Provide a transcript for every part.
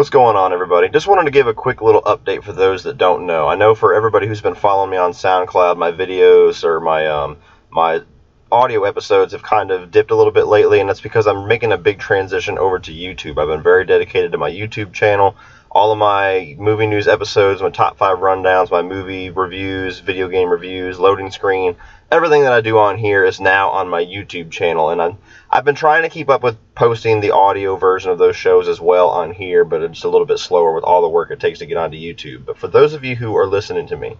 What's going on, everybody? Just wanted to give a quick little update for those that don't know. I know for everybody who's been following me on SoundCloud, my videos or my um, my audio episodes have kind of dipped a little bit lately, and that's because I'm making a big transition over to YouTube. I've been very dedicated to my YouTube channel. All of my movie news episodes, my top five rundowns, my movie reviews, video game reviews, loading screen, everything that I do on here is now on my YouTube channel, and I'm I've been trying to keep up with posting the audio version of those shows as well on here, but it's a little bit slower with all the work it takes to get onto YouTube. But for those of you who are listening to me,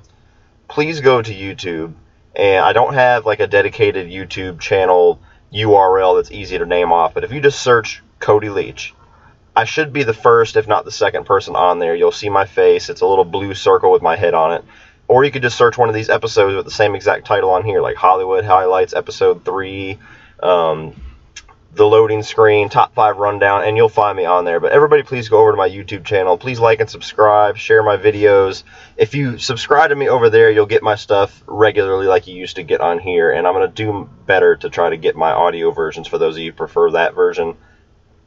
please go to YouTube. And I don't have like a dedicated YouTube channel URL that's easy to name off, but if you just search Cody Leach, I should be the first, if not the second person on there. You'll see my face. It's a little blue circle with my head on it. Or you could just search one of these episodes with the same exact title on here, like Hollywood Highlights Episode 3, um, the loading screen, top five rundown, and you'll find me on there. But everybody, please go over to my YouTube channel. Please like and subscribe, share my videos. If you subscribe to me over there, you'll get my stuff regularly like you used to get on here. And I'm going to do better to try to get my audio versions for those of you who prefer that version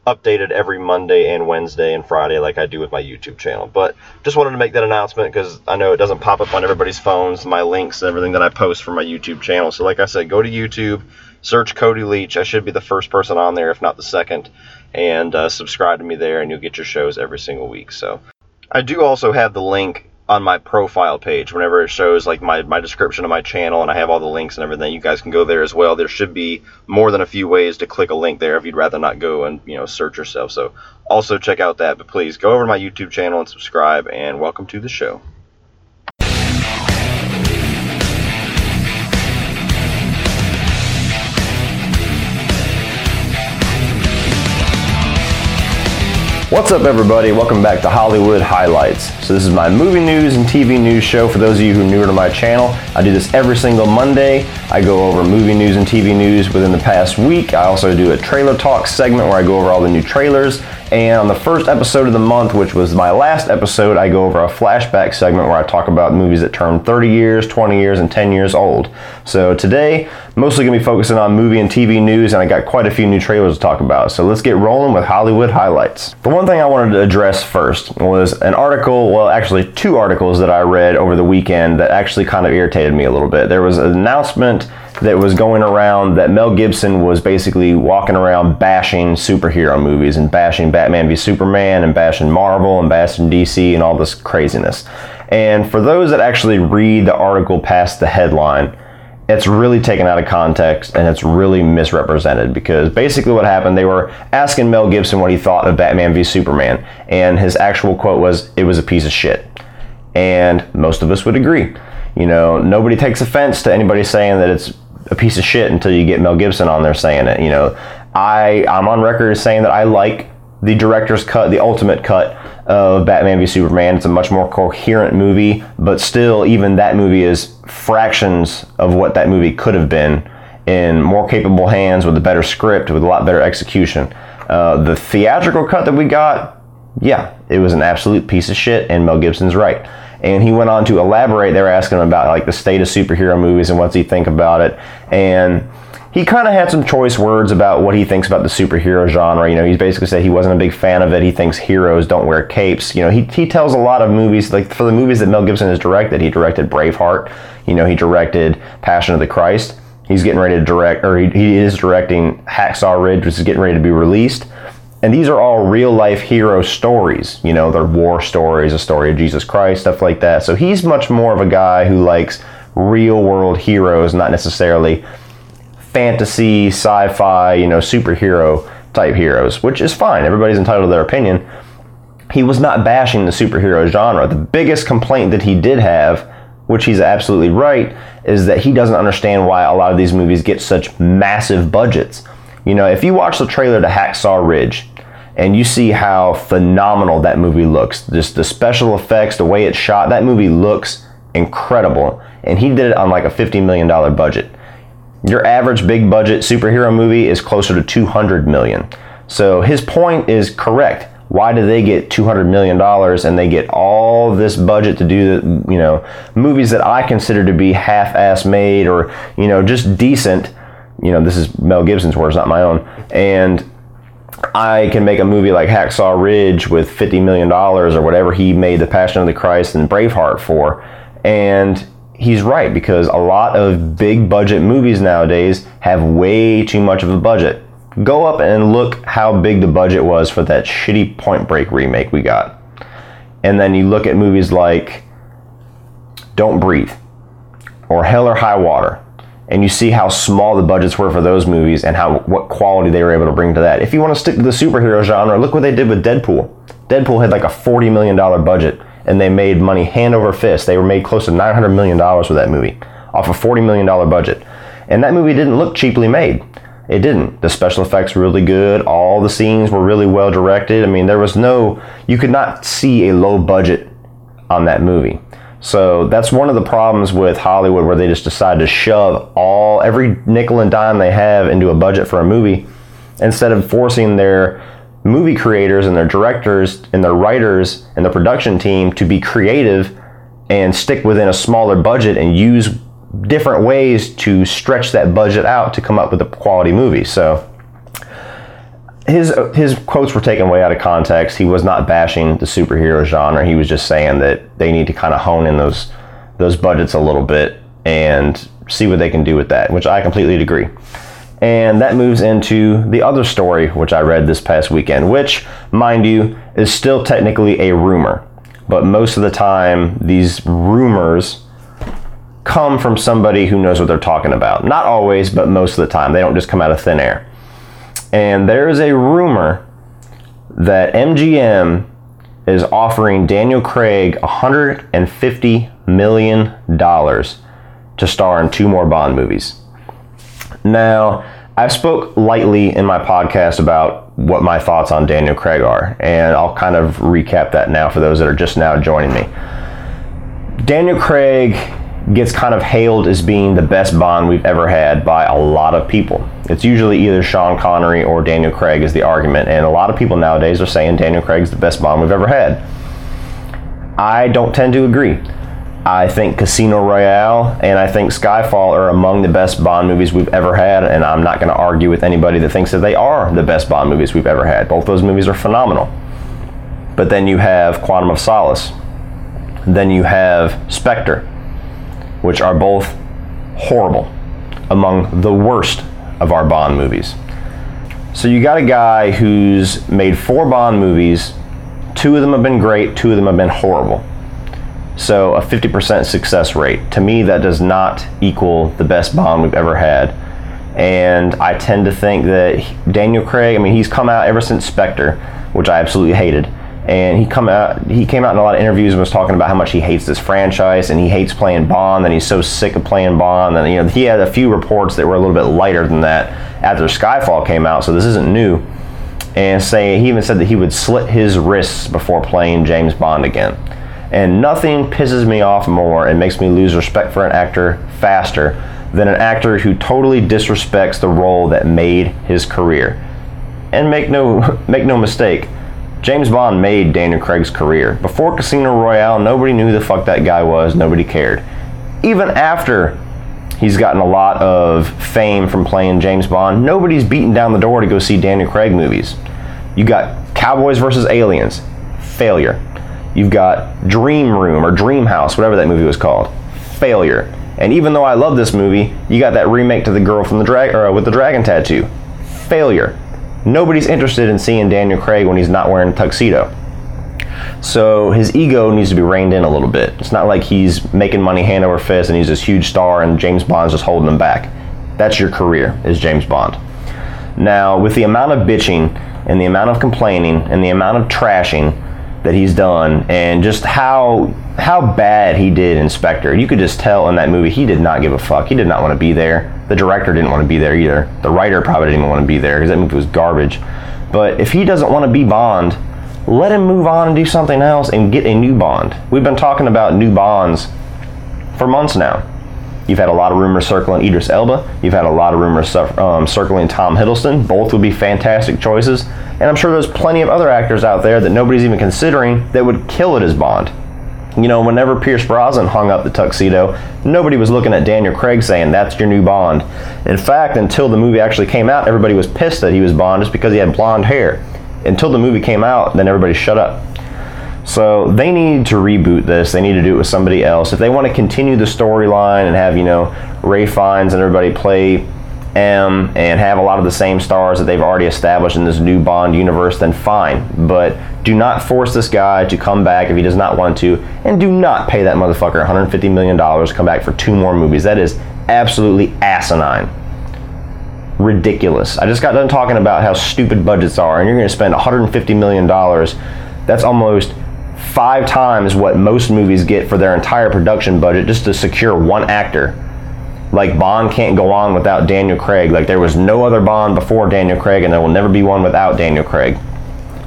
updated every Monday and Wednesday and Friday like I do with my YouTube channel. But just wanted to make that announcement because I know it doesn't pop up on everybody's phones, my links and everything that I post for my YouTube channel. So like I said, go to YouTube, search Cody Leach. I should be the first person on there, if not the second, and uh, subscribe to me there, and you'll get your shows every single week. So I do also have the link on my profile page whenever it shows like my, my description of my channel and I have all the links and everything you guys can go there as well. There should be more than a few ways to click a link there if you'd rather not go and you know search yourself. So also check out that but please go over to my YouTube channel and subscribe and welcome to the show What's up, everybody? Welcome back to Hollywood Highlights. So, this is my movie news and TV news show for those of you who are newer to my channel. I do this every single Monday. I go over movie news and TV news within the past week. I also do a trailer talk segment where I go over all the new trailers. And on the first episode of the month, which was my last episode, I go over a flashback segment where I talk about movies that turn 30 years, 20 years, and 10 years old. So today, mostly going to be focusing on movie and TV news, and I got quite a few new trailers to talk about. So let's get rolling with Hollywood highlights. The one thing I wanted to address first was an article, well, actually, two articles that I read over the weekend that actually kind of irritated me a little bit. There was an announcement that was going around that Mel Gibson was basically walking around bashing superhero movies and bashing Batman v Superman and bashing Marvel and bashing DC and all this craziness. And for those that actually read the article past the headline, it's really taken out of context and it's really misrepresented because basically what happened they were asking Mel Gibson what he thought of Batman v Superman and his actual quote was it was a piece of shit. And most of us would agree. You know, nobody takes offense to anybody saying that it's a piece of shit until you get Mel Gibson on there saying it. You know, I I'm on record as saying that I like the director's cut, the ultimate cut of Batman v Superman. It's a much more coherent movie, but still, even that movie is fractions of what that movie could have been in more capable hands with a better script, with a lot better execution. Uh, the theatrical cut that we got, yeah, it was an absolute piece of shit, and Mel Gibson's right and he went on to elaborate. They were asking him about like the state of superhero movies and what's he think about it, and he kind of had some choice words about what he thinks about the superhero genre. You know, he basically said he wasn't a big fan of it. He thinks heroes don't wear capes. You know, he, he tells a lot of movies, like for the movies that Mel Gibson has directed, he directed Braveheart. You know, he directed Passion of the Christ. He's getting ready to direct, or he, he is directing Hacksaw Ridge, which is getting ready to be released. And these are all real life hero stories. You know, they're war stories, a story of Jesus Christ, stuff like that. So he's much more of a guy who likes real world heroes, not necessarily fantasy, sci fi, you know, superhero type heroes, which is fine. Everybody's entitled to their opinion. He was not bashing the superhero genre. The biggest complaint that he did have, which he's absolutely right, is that he doesn't understand why a lot of these movies get such massive budgets. You know, if you watch the trailer to Hacksaw Ridge, and you see how phenomenal that movie looks. Just the special effects, the way it's shot, that movie looks incredible. And he did it on like a $50 million budget. Your average big budget superhero movie is closer to 200 million. So his point is correct. Why do they get 200 million dollars and they get all this budget to do the, you know, movies that I consider to be half-ass made or, you know, just decent. You know, this is Mel Gibson's words, not my own. And I can make a movie like Hacksaw Ridge with $50 million or whatever he made The Passion of the Christ and Braveheart for. And he's right because a lot of big budget movies nowadays have way too much of a budget. Go up and look how big the budget was for that shitty Point Break remake we got. And then you look at movies like Don't Breathe or Hell or High Water and you see how small the budgets were for those movies and how what quality they were able to bring to that. If you want to stick to the superhero genre, look what they did with Deadpool. Deadpool had like a $40 million budget and they made money hand over fist. They were made close to $900 million with that movie off a $40 million budget. And that movie didn't look cheaply made. It didn't. The special effects were really good. All the scenes were really well directed. I mean, there was no, you could not see a low budget on that movie. So that's one of the problems with Hollywood where they just decide to shove all every nickel and dime they have into a budget for a movie instead of forcing their movie creators and their directors and their writers and the production team to be creative and stick within a smaller budget and use different ways to stretch that budget out to come up with a quality movie. So his his quotes were taken way out of context. He was not bashing the superhero genre. He was just saying that they need to kind of hone in those those budgets a little bit and see what they can do with that, which I completely agree. And that moves into the other story which I read this past weekend, which, mind you, is still technically a rumor. But most of the time, these rumors come from somebody who knows what they're talking about. Not always, but most of the time. They don't just come out of thin air. And there is a rumor that MGM is offering Daniel Craig $150 million to star in two more Bond movies. Now, I spoke lightly in my podcast about what my thoughts on Daniel Craig are, and I'll kind of recap that now for those that are just now joining me. Daniel Craig gets kind of hailed as being the best Bond we've ever had by a lot of people. It's usually either Sean Connery or Daniel Craig is the argument, and a lot of people nowadays are saying Daniel Craig's the best Bond we've ever had. I don't tend to agree. I think Casino Royale and I think Skyfall are among the best Bond movies we've ever had, and I'm not going to argue with anybody that thinks that they are the best Bond movies we've ever had. Both those movies are phenomenal. But then you have Quantum of Solace. Then you have Spectre which are both horrible, among the worst of our Bond movies. So you got a guy who's made four Bond movies. Two of them have been great, two of them have been horrible. So a 50% success rate. To me, that does not equal the best Bond we've ever had. And I tend to think that Daniel Craig, I mean, he's come out ever since Spectre, which I absolutely hated and he come out he came out in a lot of interviews and was talking about how much he hates this franchise and he hates playing Bond and he's so sick of playing Bond. And you know he had a few reports that were a little bit lighter than that after Skyfall came out so this isn't new. And say he even said that he would slit his wrists before playing James Bond again. And nothing pisses me off more and makes me lose respect for an actor faster than an actor who totally disrespects the role that made his career. And make no make no mistake James Bond made Daniel Craig's career. Before Casino Royale, nobody knew the fuck that guy was, nobody cared. Even after he's gotten a lot of fame from playing James Bond, nobody's beating down the door to go see Daniel Craig movies. You got Cowboys versus Aliens, failure. You've got Dream Room or Dream House, whatever that movie was called, failure. And even though I love this movie, you got that remake to the girl from the drag or uh, with the dragon tattoo, failure. Nobody's interested in seeing Daniel Craig when he's not wearing a tuxedo. So his ego needs to be reined in a little bit. It's not like he's making money hand over fist and he's this huge star and James Bond's just holding him back. That's your career, is James Bond. Now, with the amount of bitching and the amount of complaining and the amount of trashing that he's done and just how how bad he did in Spectre, you could just tell in that movie he did not give a fuck. He did not want to be there. The director didn't want to be there either. The writer probably didn't even want to be there because that movie was garbage. But if he doesn't want to be Bond, let him move on and do something else and get a new Bond. We've been talking about new Bonds for months now. You've had a lot of rumors circling Idris Elba. You've had a lot of rumors um, circling Tom Hiddleston. Both would be fantastic choices. And I'm sure there's plenty of other actors out there that nobody's even considering that would kill it as Bond. You know, whenever Pierce Brosnan hung up the tuxedo, nobody was looking at Daniel Craig saying, that's your new Bond. In fact, until the movie actually came out, everybody was pissed that he was Bond just because he had blonde hair. Until the movie came out, then everybody shut up. So they need to reboot this. They need to do it with somebody else. If they want to continue the storyline and have, you know, Ralph Fiennes and everybody play M and have a lot of the same stars that they've already established in this new Bond universe, then fine. But do not force this guy to come back if he does not want to, and do not pay that motherfucker $150 million to come back for two more movies. That is absolutely asinine. Ridiculous. I just got done talking about how stupid budgets are, and you're going to spend $150 million. That's almost five times what most movies get for their entire production budget just to secure one actor like Bond can't go on without Daniel Craig. Like there was no other Bond before Daniel Craig, and there will never be one without Daniel Craig.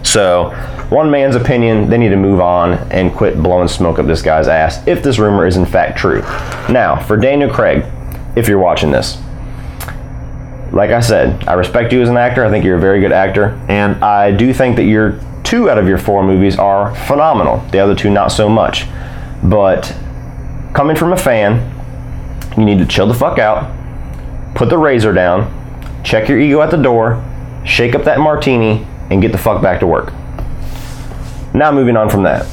So, one man's opinion, they need to move on and quit blowing smoke up this guy's ass if this rumor is in fact true. Now, for Daniel Craig, if you're watching this, like I said, I respect you as an actor. I think you're a very good actor, and I do think that your two out of your four movies are phenomenal. The other two, not so much. But coming from a fan, you need to chill the fuck out, put the razor down, check your ego at the door, shake up that martini, and get the fuck back to work. Now, moving on from that.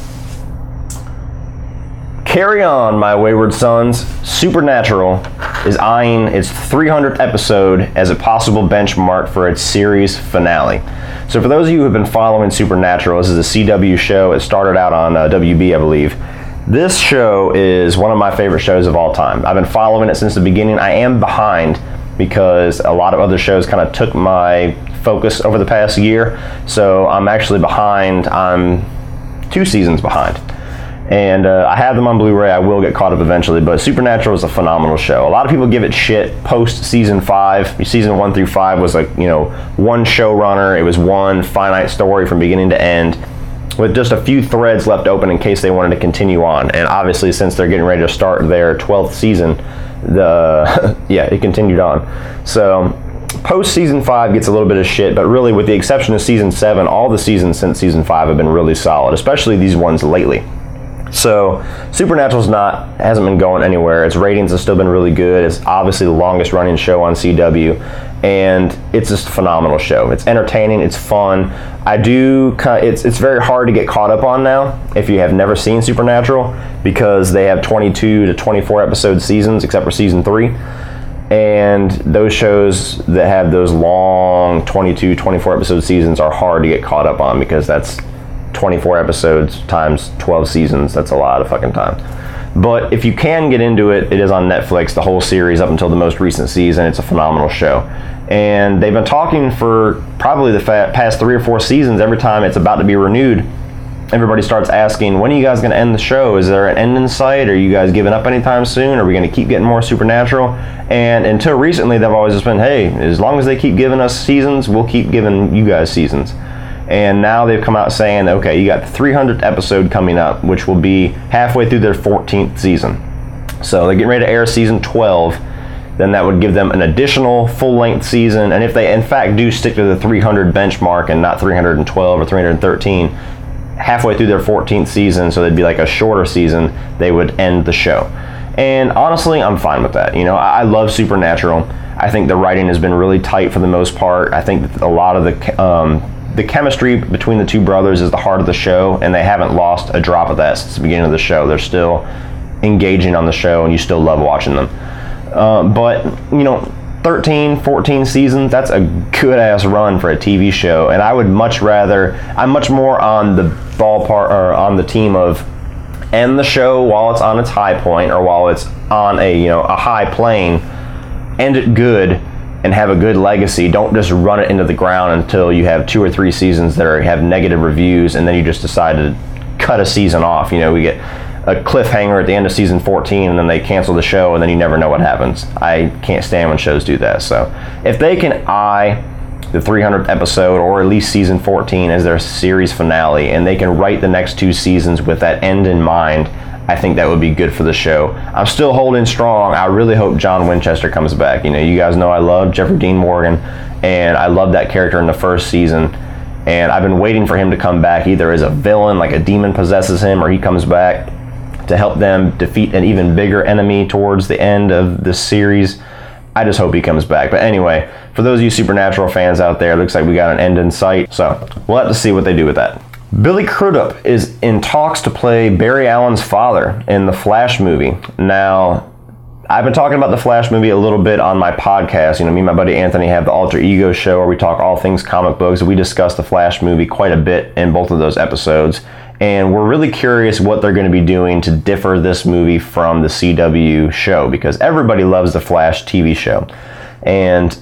Carry on, my wayward sons. Supernatural is eyeing its 300th episode as a possible benchmark for its series finale. So, for those of you who have been following Supernatural, this is a CW show. It started out on uh, WB, I believe. This show is one of my favorite shows of all time. I've been following it since the beginning. I am behind because a lot of other shows kind of took my focus over the past year. So I'm actually behind. I'm two seasons behind. And uh, I have them on Blu ray. I will get caught up eventually. But Supernatural is a phenomenal show. A lot of people give it shit post season five. Season one through five was like, you know, one showrunner, it was one finite story from beginning to end with just a few threads left open in case they wanted to continue on. And obviously, since they're getting ready to start their 12th season, the yeah, it continued on. So post season five gets a little bit of shit, but really, with the exception of season seven, all the seasons since season five have been really solid, especially these ones lately. So Supernatural's not hasn't been going anywhere. Its ratings have still been really good. It's obviously the longest running show on CW, and it's just a phenomenal show. It's entertaining. It's fun. I do. It's it's very hard to get caught up on now if you have never seen Supernatural because they have 22 to 24 episode seasons, except for season three. And those shows that have those long 22, 24 episode seasons are hard to get caught up on because that's 24 episodes times 12 seasons. That's a lot of fucking time. But if you can get into it, it is on Netflix, the whole series up until the most recent season. It's a phenomenal show. And they've been talking for probably the fa- past three or four seasons. Every time it's about to be renewed, everybody starts asking, when are you guys going to end the show? Is there an end in sight? Are you guys giving up anytime soon? Are we going to keep getting more supernatural? And until recently, they've always just been, hey, as long as they keep giving us seasons, we'll keep giving you guys seasons and now they've come out saying, okay, you got the 300th episode coming up, which will be halfway through their 14th season. So they're getting ready to air season 12. Then that would give them an additional full length season. And if they, in fact, do stick to the 300 benchmark and not 312 or 313, halfway through their 14th season, so they'd be like a shorter season, they would end the show. And honestly, I'm fine with that. You know, I, I love Supernatural. I think the writing has been really tight for the most part. I think a lot of the um, the chemistry between the two brothers is the heart of the show, and they haven't lost a drop of that since the beginning of the show. They're still engaging on the show, and you still love watching them. Uh, but, you know, 13, 14 seasons, that's a good ass run for a TV show. And I would much rather, I'm much more on the ballpark or on the team of end the show while it's on its high point or while it's on a, you know, a high plane, end it good and have a good legacy. Don't just run it into the ground until you have two or three seasons that are, have negative reviews, and then you just decide to cut a season off. You know, we get a cliffhanger at the end of season 14, and then they cancel the show, and then you never know what happens. I can't stand when shows do that. So if they can eye the 300th episode or at least season 14 as their series finale, and they can write the next two seasons with that end in mind I think that would be good for the show. I'm still holding strong. I really hope John Winchester comes back. You know, you guys know I love Jeffrey Dean Morgan, and I love that character in the first season. And I've been waiting for him to come back, either as a villain, like a demon possesses him, or he comes back to help them defeat an even bigger enemy towards the end of this series. I just hope he comes back. But anyway, for those of you Supernatural fans out there, looks like we got an end in sight. So we'll have to see what they do with that. Billy Crudup is in talks to play Barry Allen's father in the Flash movie. Now, I've been talking about the Flash movie a little bit on my podcast. You know, me and my buddy Anthony have the Alter Ego show where we talk all things comic books. We discuss the Flash movie quite a bit in both of those episodes. And we're really curious what they're going to be doing to differ this movie from the CW show because everybody loves the Flash TV show. And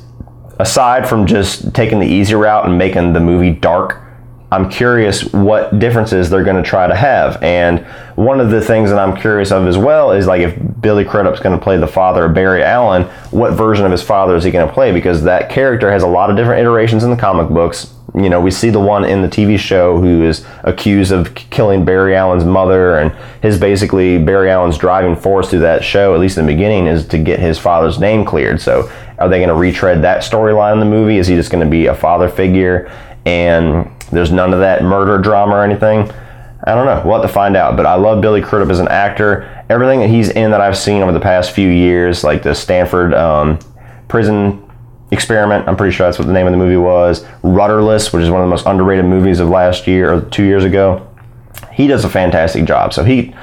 aside from just taking the easy route and making the movie dark I'm curious what differences they're going to try to have. And one of the things that I'm curious of as well is like if Billy Crudup's going to play the father of Barry Allen, what version of his father is he going to play? Because that character has a lot of different iterations in the comic books. You know, we see the one in the TV show who is accused of killing Barry Allen's mother, and his basically Barry Allen's driving force through that show, at least in the beginning, is to get his father's name cleared. So, are they going to retread that storyline in the movie? Is he just going to be a father figure? And there's none of that murder drama or anything. I don't know. We'll have to find out. But I love Billy Crudup as an actor. Everything that he's in that I've seen over the past few years, like the Stanford um, prison experiment, I'm pretty sure that's what the name of the movie was. Rudderless, which is one of the most underrated movies of last year or two years ago. He does a fantastic job. So he,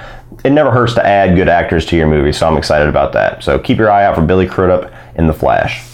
it never hurts to add good actors to your movie. So I'm excited about that. So keep your eye out for Billy Crudup in The Flash.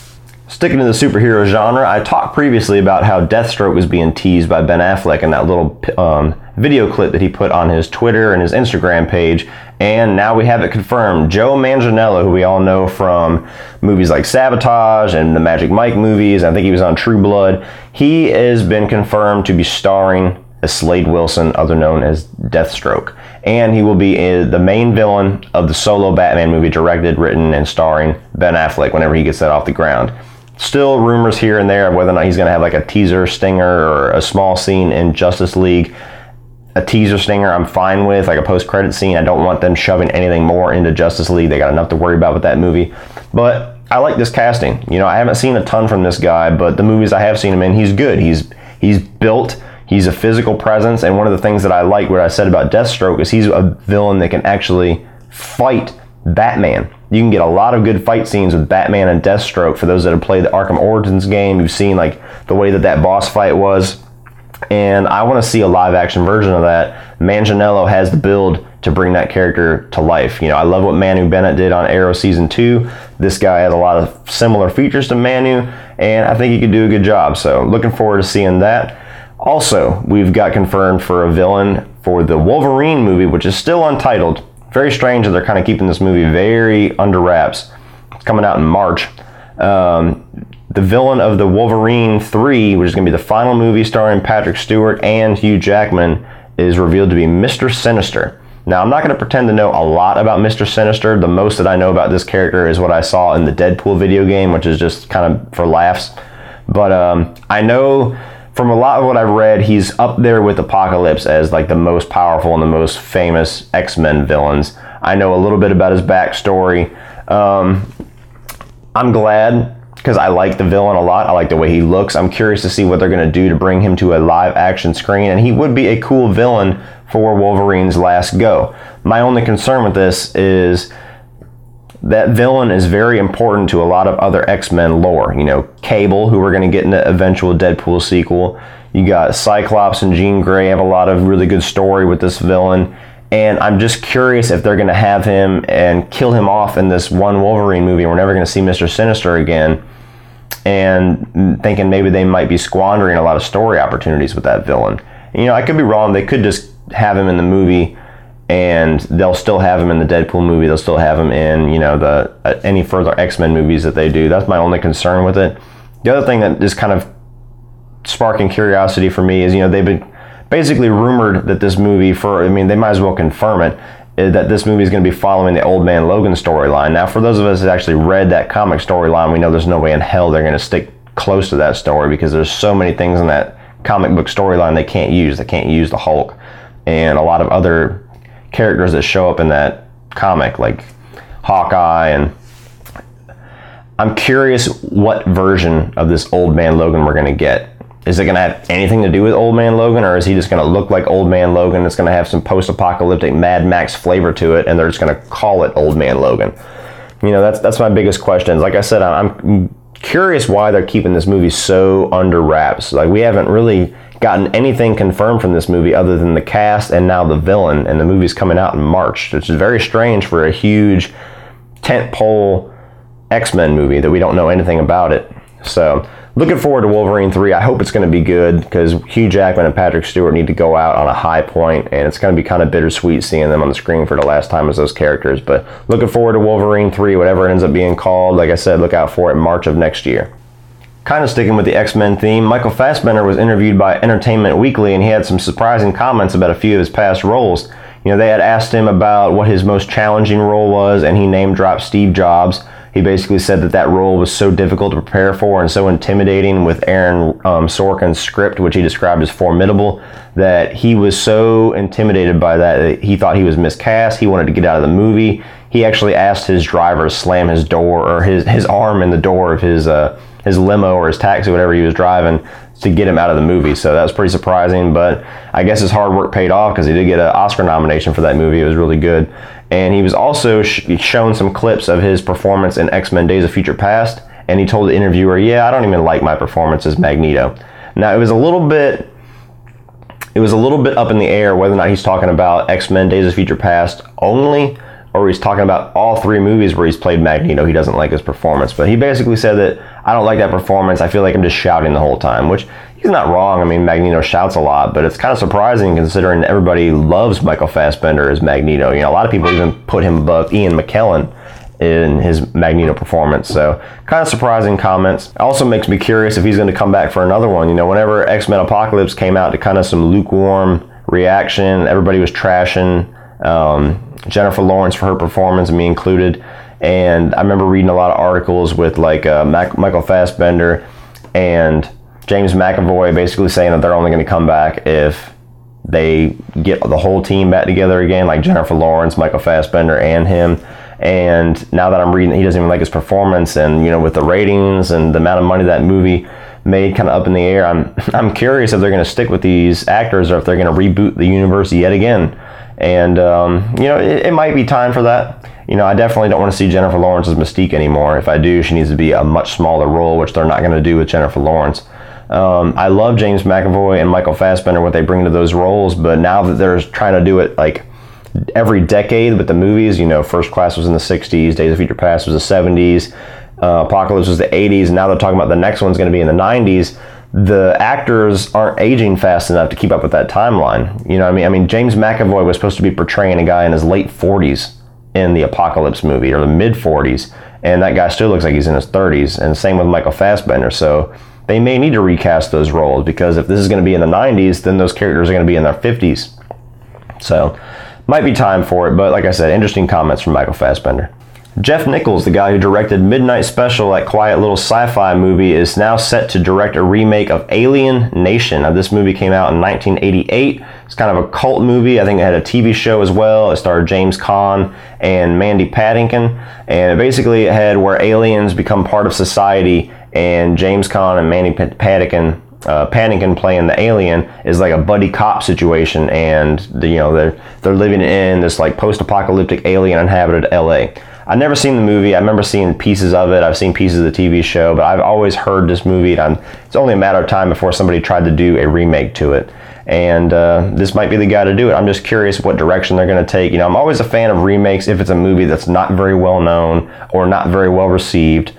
Sticking to the superhero genre, I talked previously about how Deathstroke was being teased by Ben Affleck in that little um, video clip that he put on his Twitter and his Instagram page. And now we have it confirmed. Joe Manganiello, who we all know from movies like Sabotage and the Magic Mike movies, I think he was on True Blood, he has been confirmed to be starring as Slade Wilson, other known as Deathstroke. And he will be uh, the main villain of the solo Batman movie, directed, written, and starring Ben Affleck whenever he gets that off the ground still rumors here and there of whether or not he's going to have like a teaser stinger or a small scene in Justice League. A teaser stinger I'm fine with, like a post credit scene. I don't want them shoving anything more into Justice League. They got enough to worry about with that movie. But I like this casting. You know, I haven't seen a ton from this guy, but the movies I have seen him in, he's good. He's he's built. He's a physical presence, and one of the things that I like, what I said about Deathstroke, is he's a villain that can actually fight Batman. You can get a lot of good fight scenes with Batman and Deathstroke. For those that have played the Arkham Origins game, you've seen like the way that that boss fight was. And I want to see a live action version of that. Manganiello has the build to bring that character to life. You know, I love what Manu Bennett did on Arrow season two. This guy has a lot of similar features to Manu, and I think he could do a good job. So, looking forward to seeing that. Also, we've got confirmed for a villain for the Wolverine movie, which is still untitled very strange that they're kind of keeping this movie very under wraps. It's coming out in March. Um, the villain of the Wolverine 3, which is going to be the final movie starring Patrick Stewart and Hugh Jackman, is revealed to be Mr. Sinister. Now, I'm not going to pretend to know a lot about Mr. Sinister. The most that I know about this character is what I saw in the Deadpool video game, which is just kind of for laughs. But um, I know from a lot of what I've read, he's up there with Apocalypse as like the most powerful and the most famous X Men villains. I know a little bit about his backstory. Um, I'm glad because I like the villain a lot. I like the way he looks. I'm curious to see what they're going to do to bring him to a live action screen, and he would be a cool villain for Wolverine's last go. My only concern with this is that villain is very important to a lot of other X-Men lore. You know, Cable, who we're going to get in the eventual Deadpool sequel. You got Cyclops and Jean Grey have a lot of really good story with this villain. And I'm just curious if they're going to have him and kill him off in this one Wolverine movie. We're never going to see Mr. Sinister again. And thinking maybe they might be squandering a lot of story opportunities with that villain. You know, I could be wrong. They could just have him in the movie and they'll still have him in the Deadpool movie. They'll still have him in you know the uh, any further X Men movies that they do. That's my only concern with it. The other thing that is kind of sparking curiosity for me is you know they've been basically rumored that this movie for I mean they might as well confirm it eh, that this movie is going to be following the Old Man Logan storyline. Now, for those of us that actually read that comic storyline, we know there's no way in hell they're going to stick close to that story because there's so many things in that comic book storyline they can't use. They can't use the Hulk and a lot of other characters that show up in that comic, like Hawkeye, and I'm curious what version of this old man Logan we're going to get. is it going to have anything to do with Old Man Logan, or is he just going to look like Old Man Logan? It's going to have some post-apocalyptic Mad Max flavor to it, and they're just going to call it Old Man Logan. You know, that's that's my biggest question. Like I said, I'm curious why they're keeping this movie so under wraps. Like we haven't really gotten anything confirmed from this movie other than the cast and now the villain, and the movie's coming out in March, which is very strange for a huge tentpole X-Men movie that we don't know anything about it. So looking forward to Wolverine 3. I hope it's going to be good because Hugh Jackman and Patrick Stewart need to go out on a high point, and it's going to be kind of bittersweet seeing them on the screen for the last time as those characters. But looking forward to Wolverine 3, whatever it ends up being called. Like I said, look out for it March of next year. Kind of sticking with the X Men theme, Michael Fassbender was interviewed by Entertainment Weekly and he had some surprising comments about a few of his past roles. You know, they had asked him about what his most challenging role was, and he name dropped Steve Jobs. He basically said that that role was so difficult to prepare for and so intimidating with Aaron um, Sorkin's script, which he described as formidable, that he was so intimidated by that, that he thought he was miscast. He wanted to get out of the movie. He actually asked his driver to slam his door or his, his arm in the door of his uh, his limo or his taxi, whatever he was driving, to get him out of the movie. So that was pretty surprising, but I guess his hard work paid off because he did get an Oscar nomination for that movie. It was really good and he was also sh- shown some clips of his performance in X Men Days of Future Past, and he told the interviewer, "Yeah, I don't even like my performance as Magneto." Now it was a little bit, it was a little bit up in the air whether or not he's talking about X Men Days of Future Past only, or he's talking about all three movies where he's played Magneto. He doesn't like his performance, but he basically said that I don't like that performance. I feel like I'm just shouting the whole time, which he's not wrong. I mean, Magneto shouts a lot, but it's kind of surprising considering everybody loves Michael Fassbender as Magneto. You know, a lot of people even put him above Ian McKellen in his Magneto performance. So, kind of surprising comments. Also makes me curious if he's going to come back for another one. You know, whenever X Men Apocalypse came out to kind of some lukewarm reaction, everybody was trashing um, Jennifer Lawrence for her performance, me included. And I remember reading a lot of articles with like uh, Mac- Michael Fassbender and James McAvoy basically saying that they're only going to come back if they get the whole team back together again, like Jennifer Lawrence, Michael Fassbender, and him. And now that I'm reading, he doesn't even like his performance, and you know, with the ratings and the amount of money that movie made, kind of up in the air. I'm I'm curious if they're going to stick with these actors or if they're going to reboot the universe yet again. And um, you know, it, it might be time for that. You know, I definitely don't want to see Jennifer Lawrence as Mystique anymore. If I do, she needs to be a much smaller role, which they're not going to do with Jennifer Lawrence. Um, I love James McAvoy and Michael Fassbender what they bring to those roles, but now that they're trying to do it like every decade with the movies, you know, First Class was in the '60s, Days of Future Past was the '70s, uh, Apocalypse was the '80s, and now they're talking about the next one's going to be in the '90s. The actors aren't aging fast enough to keep up with that timeline. You know, what I mean, I mean, James McAvoy was supposed to be portraying a guy in his late 40s in the Apocalypse movie or the mid 40s, and that guy still looks like he's in his 30s. And same with Michael Fassbender. So they may need to recast those roles because if this is going to be in the 90s, then those characters are going to be in their 50s. So, might be time for it, but like I said, interesting comments from Michael Fassbender. Jeff Nichols, the guy who directed Midnight Special, that quiet little sci fi movie, is now set to direct a remake of Alien Nation. Now, this movie came out in 1988. It's kind of a cult movie. I think it had a TV show as well. It starred James Caan and Mandy Patinkin. And basically, it had where aliens become part of society and James Caan and Mandy Patinkin, uh, Patinkin playing the alien is like a buddy cop situation, and the, you know they're they're living in this like post-apocalyptic alien inhabited LA. I've never seen the movie. I remember seeing pieces of it. I've seen pieces of the TV show, but I've always heard this movie. And I'm, it's only a matter of time before somebody tried to do a remake to it. And uh, this might be the guy to do it. I'm just curious what direction they're going to take. You know, I'm always a fan of remakes if it's a movie that's not very well known or not very well received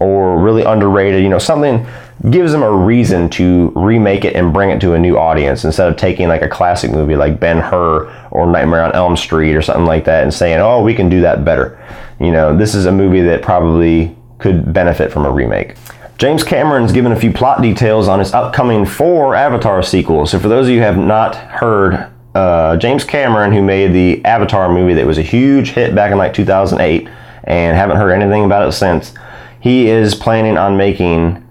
or really underrated, you know, something gives them a reason to remake it and bring it to a new audience instead of taking like a classic movie like Ben Hur or Nightmare on Elm Street or something like that and saying, "Oh, we can do that better." You know, this is a movie that probably could benefit from a remake. James Cameron's given a few plot details on his upcoming four Avatar sequels. So for those of you who have not heard, uh, James Cameron, who made the Avatar movie that was a huge hit back in like 2008 and haven't heard anything about it since, he is planning on making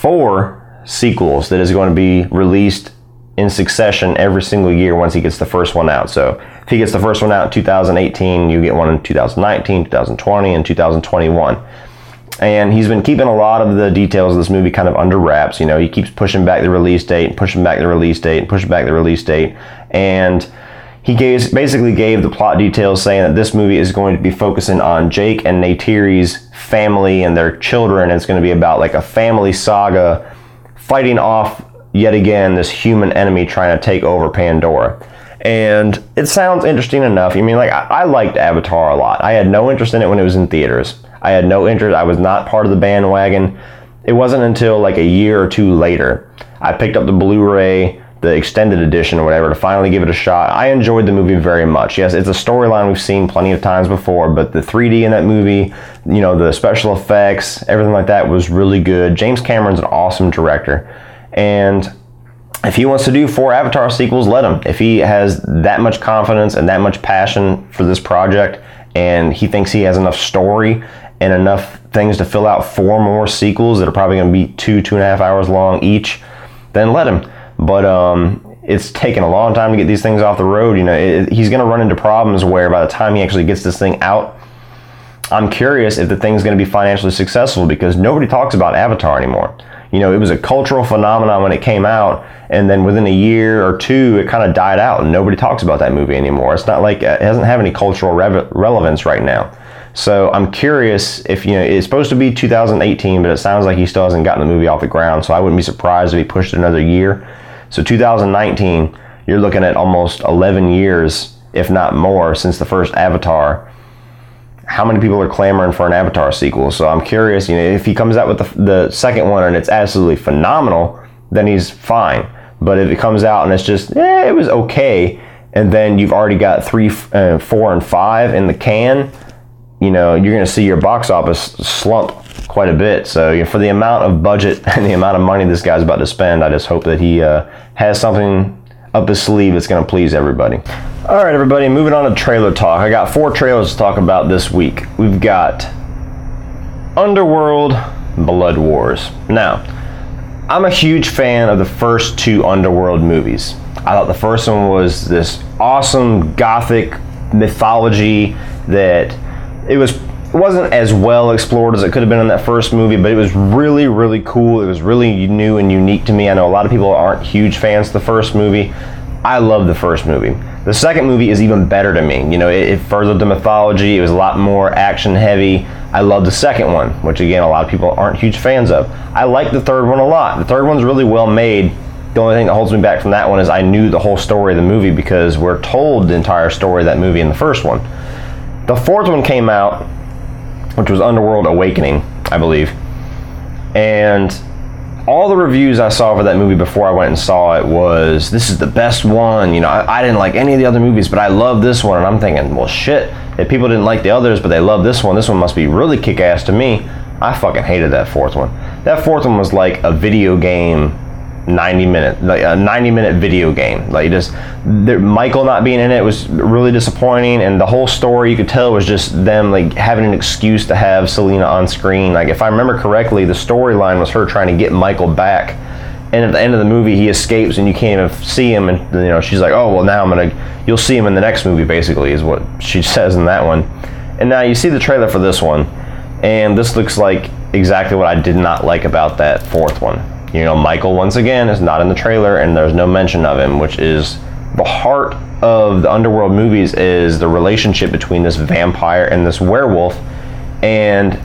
four sequels that is going to be released in succession every single year once he gets the first one out. So if he gets the first one out in 2018, you get one in 2019, 2020, and 2021. and he's been keeping a lot of the details of this movie kind of under wraps. You know, he keeps pushing back the release date, pushing back the release date, and pushing back the release date, and he gave, basically gave the plot details saying that this movie is going to be focusing on Jake and Neytiri's family and their children. It's going to be about like a family saga fighting off yet again this human enemy trying to take over Pandora. And it sounds interesting enough. I mean, like, I, I liked Avatar a lot. I had no interest in it when it was in theaters. I had no interest. I was not part of the bandwagon. It wasn't until like a year or two later I picked up the Blu-ray, the extended edition or whatever, to finally give it a shot. I enjoyed the movie very much. Yes, it's a storyline we've seen plenty of times before, but the 3D in that movie, you know, the special effects, everything like that was really good. James Cameron's an awesome director, and if he wants to do four Avatar sequels, let him. If he has that much confidence and that much passion for this project, and he thinks he has enough story and enough things to fill out four more sequels that are probably going to be two, two and a half hours long each, then let him. But um, it's taken a long time to get these things off the road. You know, it, he's going to run into problems where by the time he actually gets this thing out, I'm curious if the thing's going to be financially successful because nobody talks about Avatar anymore. You know, it was a cultural phenomenon when it came out, and then within a year or two, it kind of died out, and nobody talks about that movie anymore. It's not like it doesn't have any cultural re- relevance right now. So I'm curious if you know it's supposed to be 2018, but it sounds like he still hasn't gotten the movie off the ground. So I wouldn't be surprised if he pushed it another year. So 2019, you're looking at almost 11 years, if not more, since the first Avatar. How many people are clamoring for an Avatar sequel? So I'm curious. You know, if he comes out with the, the second one and it's absolutely phenomenal, then he's fine. But if it comes out and it's just, eh, it was okay, and then you've already got three, uh, four, and five in the can you know, you're going to see your box office slump quite a bit. So you know, for the amount of budget and the amount of money this guy's about to spend, I just hope that he uh, has something up his sleeve that's going to please everybody. All right, everybody, moving on to trailer talk. I got four trailers to talk about this week. We've got Underworld Blood Wars. Now, I'm a huge fan of the first two Underworld movies. I thought the first one was this awesome gothic mythology that it was it wasn't as well explored as it could have been in that first movie, but it was really, really cool. It was really new and unique to me. I know a lot of people aren't huge fans of the first movie. I love the first movie. The second movie is even better to me. You know, it, it furthered the mythology. It was a lot more action heavy. I love the second one, which again, a lot of people aren't huge fans of. I like the third one a lot. The third one's really well made. The only thing that holds me back from that one is I knew the whole story of the movie because we're told the entire story of that movie in the first one. The fourth one came out, which was Underworld Awakening, I believe. And all the reviews I saw for that movie before I went and saw it was this is the best one. You know, I, I, didn't like any of the other movies, but I love this one. And I'm thinking, well, shit. If people didn't like the others, but they love this one, this one must be really kick ass to me. I fucking hated that fourth one. That fourth one was like a video game 90 minute like a 90 minute video game. Like just the, michael not being in it was really disappointing and the whole story you could tell was just them like having an excuse to have selena on screen. Like if i remember correctly the storyline was her trying to get michael back. And at the end of the movie he escapes and you can't even see him and you know she's like oh well now i'm gonna you'll see him in the next movie basically is what she says in that one. And now you see the trailer for this one and this looks like exactly what i did not like about that fourth one you know, Michael once again is not in the trailer and there's no mention of him, which is the heart of the underworld movies is the relationship between this vampire and this werewolf and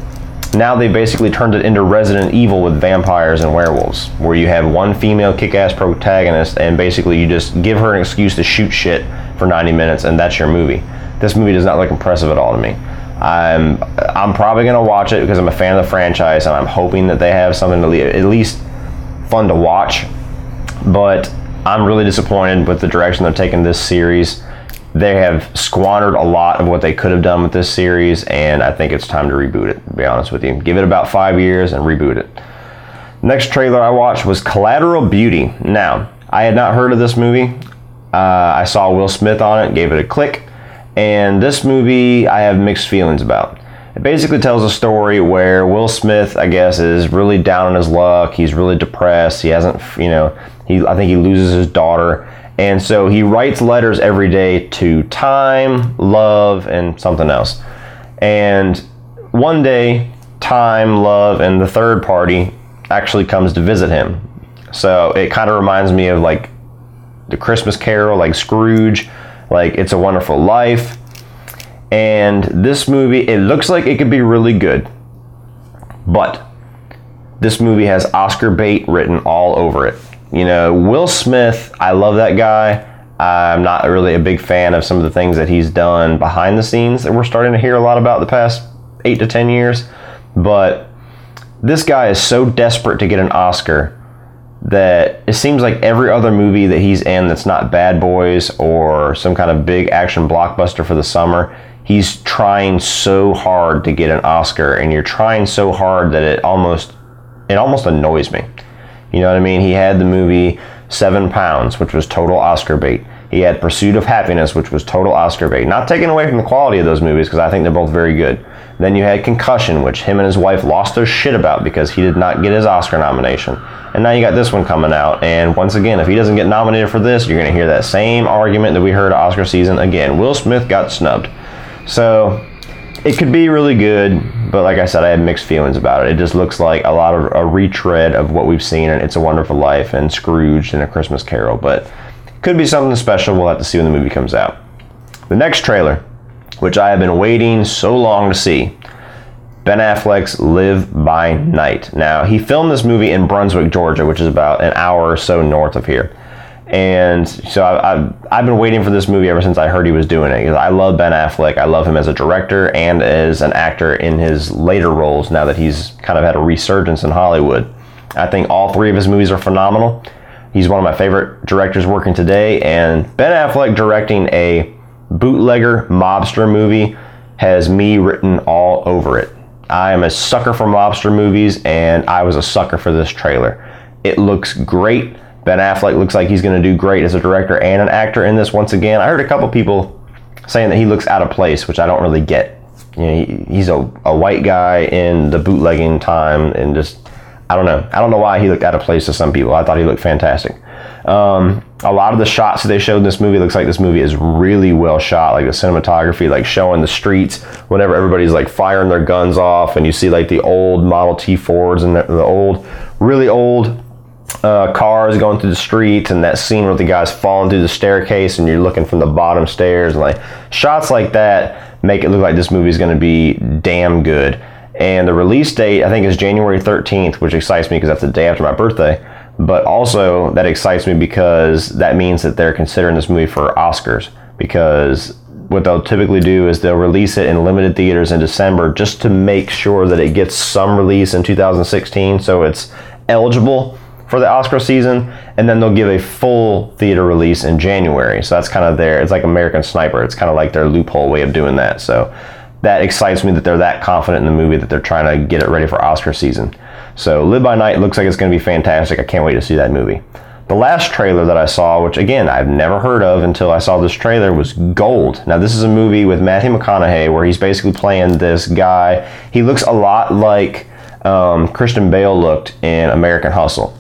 now they basically turned it into Resident Evil with vampires and werewolves, where you have one female kick-ass protagonist, and basically you just give her an excuse to shoot shit for 90 minutes, and that's your movie. This movie does not look impressive at all to me. I'm I'm probably gonna watch it because I'm a fan of the franchise, and I'm hoping that they have something to at least fun to watch, but I'm really disappointed with the direction they're taking this series. They have squandered a lot of what they could have done with this series, and I think it's time to reboot it, to be honest with you. Give it about five years and reboot it. Next trailer I watched was Collateral Beauty. Now, I had not heard of this movie. Uh, I saw Will Smith on it, gave it a click, and this movie I have mixed feelings about. It basically tells a story where Will Smith, I guess, is really down on his luck. He's really depressed. He hasn't, you know, he I think he loses his daughter, and so he writes letters every day to time, love, and something else. And one day time, love, and the third party actually comes to visit him. So it kind of reminds me of like the Christmas Carol, like Scrooge, like It's a Wonderful Life. And this movie, it looks like it could be really good. But this movie has Oscar bait written all over it. You know, Will Smith, I love that guy. I'm not really a big fan of some of the things that he's done behind the scenes that we're starting to hear a lot about the past eight to 10 years. But this guy is so desperate to get an Oscar that it seems like every other movie that he's in that's not Bad Boys or some kind of big action blockbuster for the summer, he's trying so hard to get an Oscar and you're trying so hard that it almost it almost annoys me. You know what I mean? He had the movie Seven Pounds, which was total Oscar bait. He had Pursuit of Happiness, which was total Oscar bait. Not taking away from the quality of those movies because I think they're both very good. Then you had Concussion, which him and his wife lost their shit about because he did not get his Oscar nomination. And now you got this one coming out. And once again, if he doesn't get nominated for this, you're going to hear that same argument that we heard Oscar season again. Will Smith got snubbed. So it could be really good, but like I said, I had mixed feelings about it. It just looks like a lot of a retread of what we've seen in It's a Wonderful Life and Scrooge and A Christmas Carol, but could be something special. We'll have to see when the movie comes out. The next trailer, which I have been waiting so long to see, Ben Affleck's Live by Night. Now, he filmed this movie in Brunswick, Georgia, which is about an hour or so north of here. And so I, have I've been waiting for this movie ever since I heard he was doing it. Because I love Ben Affleck. I love him as a director and as an actor in his later roles now that he's kind of had a resurgence in Hollywood. I think all three of his movies are phenomenal. He's one of my favorite directors working today. And Ben Affleck directing a bootlegger mobster movie has me written all over it. I am a sucker for mobster movies, and I was a sucker for this trailer. It looks great. Ben Affleck looks like he's going to do great as a director and an actor in this once again. I heard a couple people saying that he looks out of place, which I don't really get. You know, he, he's a, a white guy in the bootlegging time, and just I don't know. I don't know why he looked out of place to some people. I thought he looked fantastic. Um, a lot of the shots that they showed in this movie looks like this movie is really well shot. Like the cinematography, like showing the streets whenever everybody's like firing their guns off, and you see like the old Model T Fords and the, the old, really old uh, cars going through the streets and that scene where the guy's falling through the staircase and you're looking from the bottom stairs and like shots like that make it look like this movie is going to be damn good. And the release date i think is january 13th which excites me because that's the day after my birthday. But also that excites me because that means that they're considering this movie for oscars because what they'll typically do is they'll release it in limited theaters in december just to make sure that it gets some release in 2016 so it's eligible for the Oscar season, and then they'll give a full theater release in January. So that's kind of their, it's like American Sniper. It's kind of like their loophole way of doing that. So that excites me that they're that confident in the movie that they're trying to get it ready for Oscar season. So Live by Night looks like it's going to be fantastic. I can't wait to see that movie. The last trailer that I saw, which again I've never heard of until I saw this trailer, was Gold. Now, this is a movie with Matthew McConaughey where he's basically playing this guy. He looks a lot like um, Christian Bale looked in American Hustle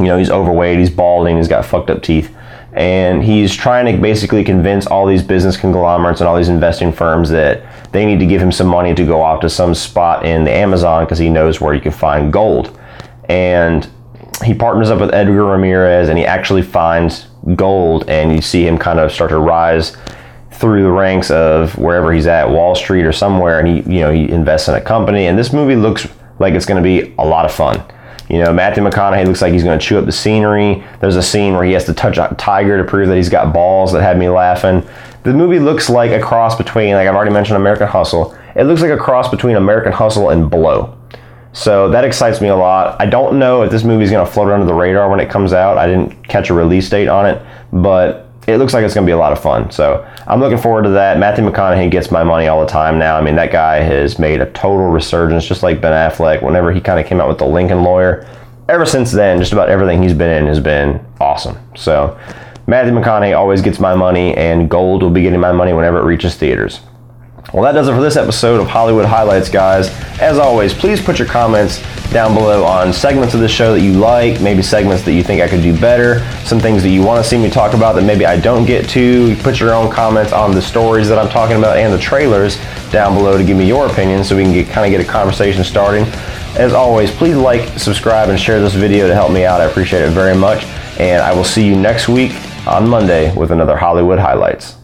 you know, he's overweight, he's balding, he's got fucked up teeth. And he's trying to basically convince all these business conglomerates and all these investing firms that they need to give him some money to go off to some spot in the Amazon because he knows where you can find gold. And he partners up with Edgar Ramirez and he actually finds gold and you see him kind of start to rise through the ranks of wherever he's at, Wall Street or somewhere, and he, you know, he invests in a company. And this movie looks like it's going to be a lot of fun. You know, Matthew McConaughey looks like he's going to chew up the scenery. There's a scene where he has to touch a tiger to prove that he's got balls that had me laughing. The movie looks like a cross between, like I've already mentioned, American Hustle. It looks like a cross between American Hustle and Blow. So that excites me a lot. I don't know if this movie is going to float under the radar when it comes out. I didn't catch a release date on it, but it looks like it's going to be a lot of fun. So I'm looking forward to that. Matthew McConaughey gets my money all the time now. I mean, that guy has made a total resurgence, just like Ben Affleck. Whenever he kind of came out with the Lincoln Lawyer, ever since then, just about everything he's been in has been awesome. So Matthew McConaughey always gets my money, and Gold will be getting my money whenever it reaches theaters. Well, that does it for this episode of Hollywood Highlights, guys. As always, please put your comments down below on segments of the show that you like, maybe segments that you think I could do better, some things that you want to see me talk about that maybe I don't get to. Put your own comments on the stories that I'm talking about and the trailers down below to give me your opinion so we can get, kind of get a conversation starting. As always, please like, subscribe, and share this video to help me out. I appreciate it very much. And I will see you next week on Monday with another Hollywood Highlights.